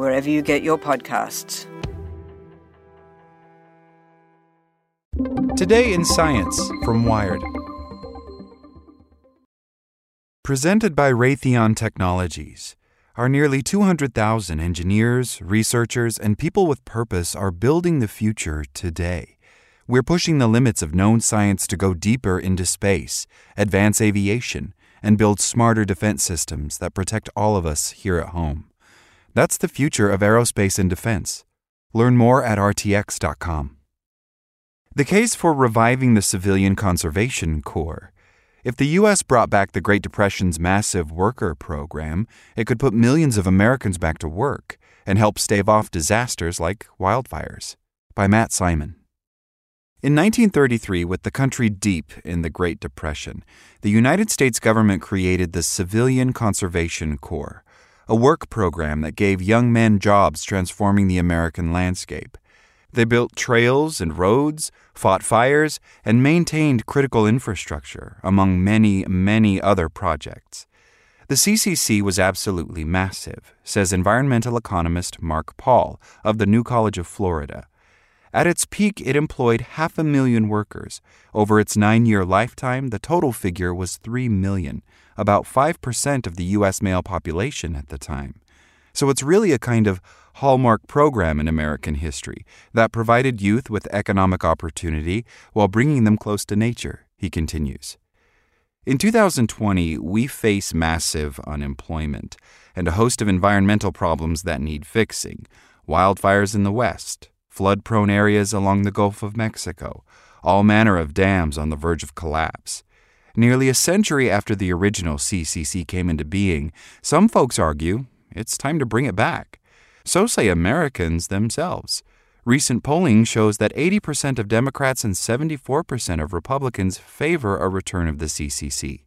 wherever you get your podcasts. Today in Science from Wired. Presented by Raytheon Technologies. Our nearly 200,000 engineers, researchers, and people with purpose are building the future today. We're pushing the limits of known science to go deeper into space, advance aviation, and build smarter defense systems that protect all of us here at home. That's the future of aerospace and defense. Learn more at rtx.com. The case for reviving the Civilian Conservation Corps. If the U.S. brought back the Great Depression's massive worker program, it could put millions of Americans back to work and help stave off disasters like wildfires. By Matt Simon. In 1933, with the country deep in the Great Depression, the United States government created the Civilian Conservation Corps, a work program that gave young men jobs transforming the American landscape. They built trails and roads, fought fires, and maintained critical infrastructure, among many, many other projects. The CCC was absolutely massive, says environmental economist Mark Paul of the New College of Florida. At its peak, it employed half a million workers. Over its nine year lifetime, the total figure was 3 million, about 5% of the U.S. male population at the time. So it's really a kind of hallmark program in American history that provided youth with economic opportunity while bringing them close to nature, he continues. In 2020, we face massive unemployment and a host of environmental problems that need fixing wildfires in the West, flood prone areas along the Gulf of Mexico, all manner of dams on the verge of collapse. Nearly a century after the original CCC came into being, some folks argue it's time to bring it back. So say Americans themselves. Recent polling shows that 80% of Democrats and 74% of Republicans favor a return of the CCC.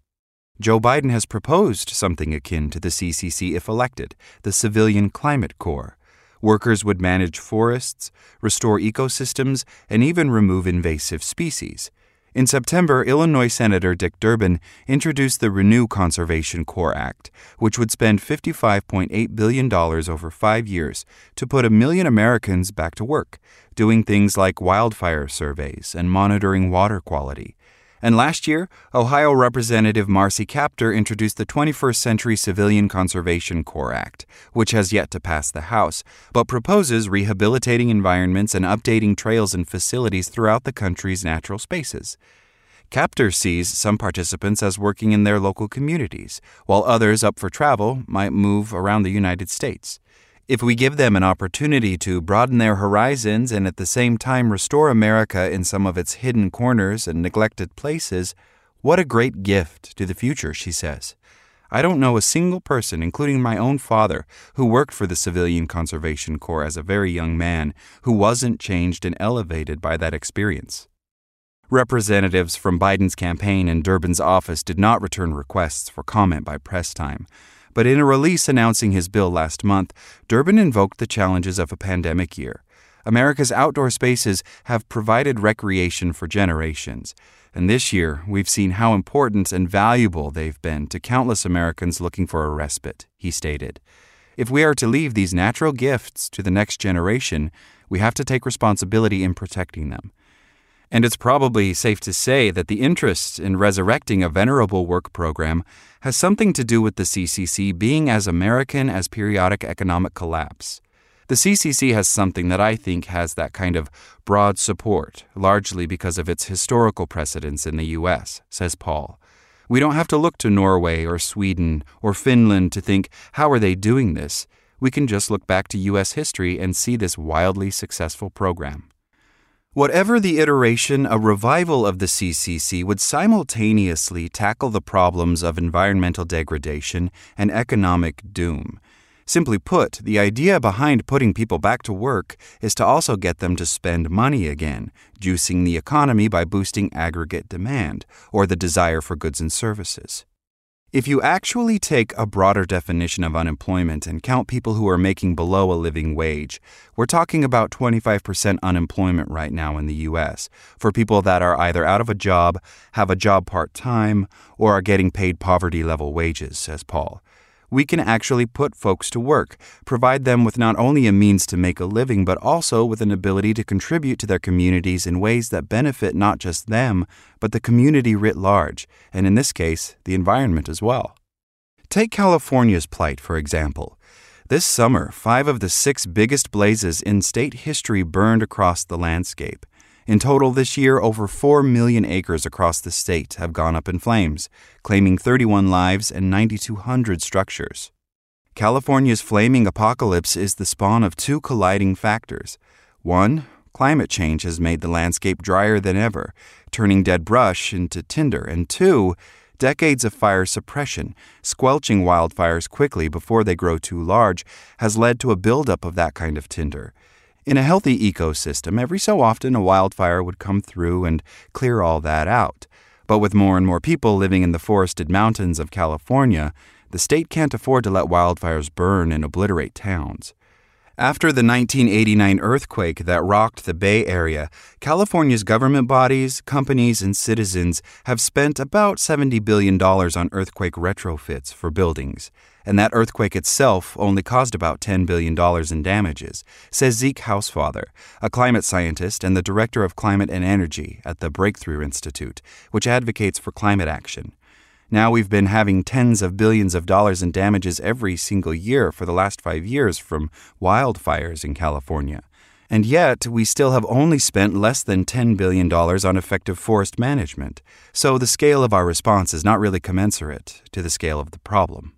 Joe Biden has proposed something akin to the CCC if elected the Civilian Climate Corps. Workers would manage forests, restore ecosystems, and even remove invasive species. In September, Illinois Senator Dick Durbin introduced the Renew Conservation Corps Act, which would spend $55.8 billion over five years to put a million Americans back to work, doing things like wildfire surveys and monitoring water quality. And last year, Ohio Representative Marcy Kaptur introduced the 21st Century Civilian Conservation Corps Act, which has yet to pass the House, but proposes rehabilitating environments and updating trails and facilities throughout the country's natural spaces. Kaptur sees some participants as working in their local communities, while others up for travel might move around the United States. If we give them an opportunity to broaden their horizons and at the same time restore America in some of its hidden corners and neglected places, what a great gift to the future, she says. I don't know a single person, including my own father, who worked for the Civilian Conservation Corps as a very young man, who wasn't changed and elevated by that experience. Representatives from Biden's campaign and Durbin's office did not return requests for comment by press time. But in a release announcing his bill last month, Durbin invoked the challenges of a pandemic year. America's outdoor spaces have provided recreation for generations, and this year we've seen how important and valuable they've been to countless Americans looking for a respite, he stated. If we are to leave these natural gifts to the next generation, We have to take responsibility in protecting them. And it's probably safe to say that the interest in resurrecting a venerable work program has something to do with the CCC being as American as periodic economic collapse. The CCC has something that I think has that kind of broad support, largely because of its historical precedence in the US, says Paul. We don't have to look to Norway or Sweden or Finland to think, how are they doing this? We can just look back to US history and see this wildly successful program. Whatever the iteration, a revival of the CCC would simultaneously tackle the problems of environmental degradation and economic doom. Simply put, the idea behind putting people back to work is to also get them to spend money again, juicing the economy by boosting aggregate demand, or the desire for goods and services. If you actually take a broader definition of unemployment and count people who are making below a living wage, we're talking about 25% unemployment right now in the US for people that are either out of a job, have a job part time, or are getting paid poverty level wages, says Paul we can actually put folks to work, provide them with not only a means to make a living, but also with an ability to contribute to their communities in ways that benefit not just them, but the community writ large, and in this case, the environment as well. Take California's plight, for example. This summer, five of the six biggest blazes in state history burned across the landscape. In total, this year, over 4 million acres across the state have gone up in flames, claiming 31 lives and 9,200 structures. California's flaming apocalypse is the spawn of two colliding factors. One, climate change has made the landscape drier than ever, turning dead brush into tinder. And two, decades of fire suppression, squelching wildfires quickly before they grow too large, has led to a buildup of that kind of tinder. In a healthy ecosystem, every so often a wildfire would come through and clear all that out. But with more and more people living in the forested mountains of California, the state can't afford to let wildfires burn and obliterate towns. After the 1989 earthquake that rocked the Bay Area, California's government bodies, companies, and citizens have spent about $70 billion on earthquake retrofits for buildings. And that earthquake itself only caused about $10 billion in damages, says Zeke Hausfather, a climate scientist and the director of climate and energy at the Breakthrough Institute, which advocates for climate action. Now we've been having tens of billions of dollars in damages every single year for the last five years from wildfires in California. And yet, we still have only spent less than $10 billion on effective forest management. So the scale of our response is not really commensurate to the scale of the problem.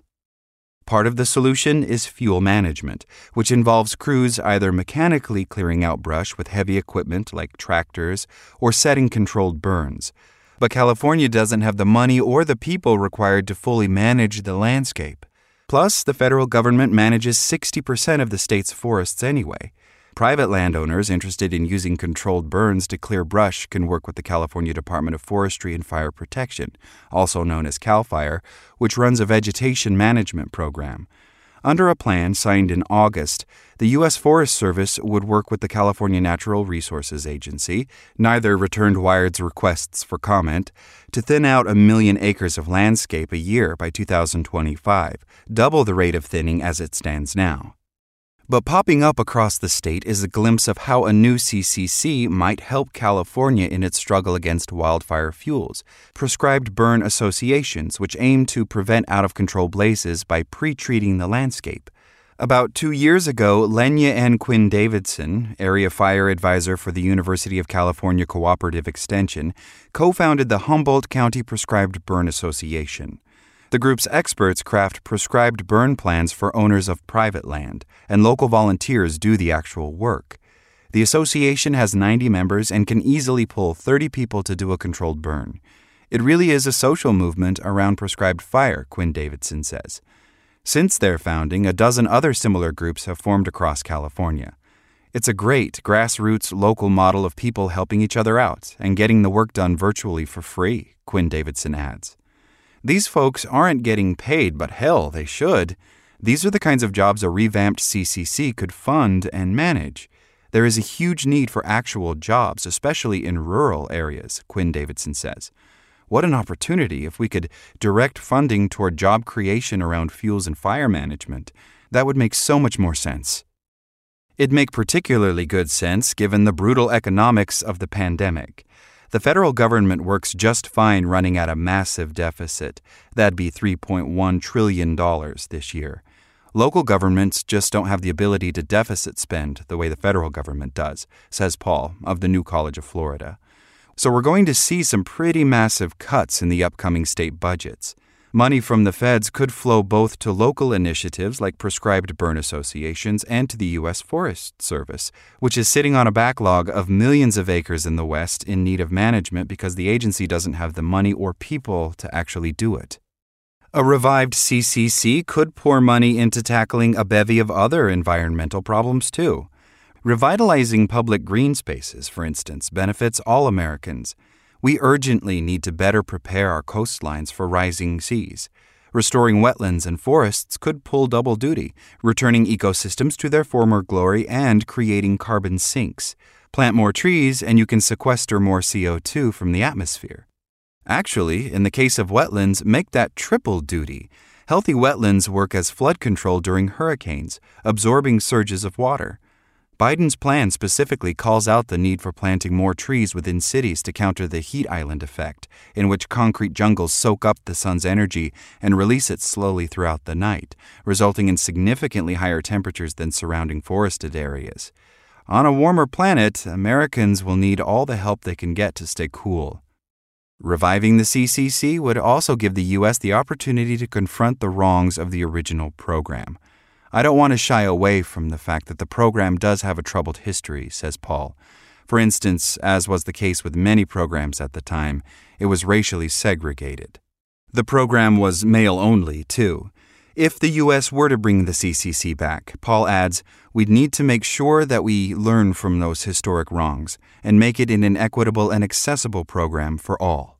Part of the solution is fuel management, which involves crews either mechanically clearing out brush with heavy equipment like tractors or setting controlled burns. But California doesn't have the money or the people required to fully manage the landscape. Plus, the federal government manages 60% of the state's forests anyway. Private landowners interested in using controlled burns to clear brush can work with the California Department of Forestry and Fire Protection, also known as CAL FIRE, which runs a vegetation management program. Under a plan signed in August, the U.S. Forest Service would work with the California Natural Resources Agency, neither returned Wired's requests for comment, to thin out a million acres of landscape a year by 2025, double the rate of thinning as it stands now. But popping up across the state is a glimpse of how a new CCC might help California in its struggle against wildfire fuels. Prescribed burn associations, which aim to prevent out of control blazes by pre treating the landscape. About two years ago, Lenya N. Quinn Davidson, area fire advisor for the University of California Cooperative Extension, co founded the Humboldt County Prescribed Burn Association. The group's experts craft prescribed burn plans for owners of private land, and local volunteers do the actual work. The association has 90 members and can easily pull 30 people to do a controlled burn. It really is a social movement around prescribed fire, Quinn Davidson says. Since their founding, a dozen other similar groups have formed across California. It's a great grassroots local model of people helping each other out and getting the work done virtually for free, Quinn Davidson adds. These folks aren't getting paid, but hell, they should. These are the kinds of jobs a revamped CCC could fund and manage. There is a huge need for actual jobs, especially in rural areas, Quinn Davidson says. What an opportunity if we could direct funding toward job creation around fuels and fire management. That would make so much more sense. It'd make particularly good sense given the brutal economics of the pandemic. The federal government works just fine running at a massive deficit. That'd be $3.1 trillion this year. Local governments just don't have the ability to deficit spend the way the federal government does, says Paul of the New College of Florida. So we're going to see some pretty massive cuts in the upcoming state budgets. Money from the feds could flow both to local initiatives like prescribed burn associations and to the U.S. Forest Service, which is sitting on a backlog of millions of acres in the West in need of management because the agency doesn't have the money or people to actually do it. A revived CCC could pour money into tackling a bevy of other environmental problems too. Revitalizing public green spaces, for instance, benefits all Americans. We urgently need to better prepare our coastlines for rising seas. Restoring wetlands and forests could pull double duty, returning ecosystems to their former glory and creating carbon sinks. Plant more trees, and you can sequester more CO2 from the atmosphere. Actually, in the case of wetlands, make that triple duty. Healthy wetlands work as flood control during hurricanes, absorbing surges of water. Biden's plan specifically calls out the need for planting more trees within cities to counter the heat island effect, in which concrete jungles soak up the sun's energy and release it slowly throughout the night, resulting in significantly higher temperatures than surrounding forested areas. On a warmer planet, Americans will need all the help they can get to stay cool. Reviving the CCC would also give the U.S. the opportunity to confront the wrongs of the original program. I don't want to shy away from the fact that the program does have a troubled history, says Paul. For instance, as was the case with many programs at the time, it was racially segregated. The program was male only, too. If the U.S. were to bring the CCC back, Paul adds, we'd need to make sure that we learn from those historic wrongs and make it in an equitable and accessible program for all.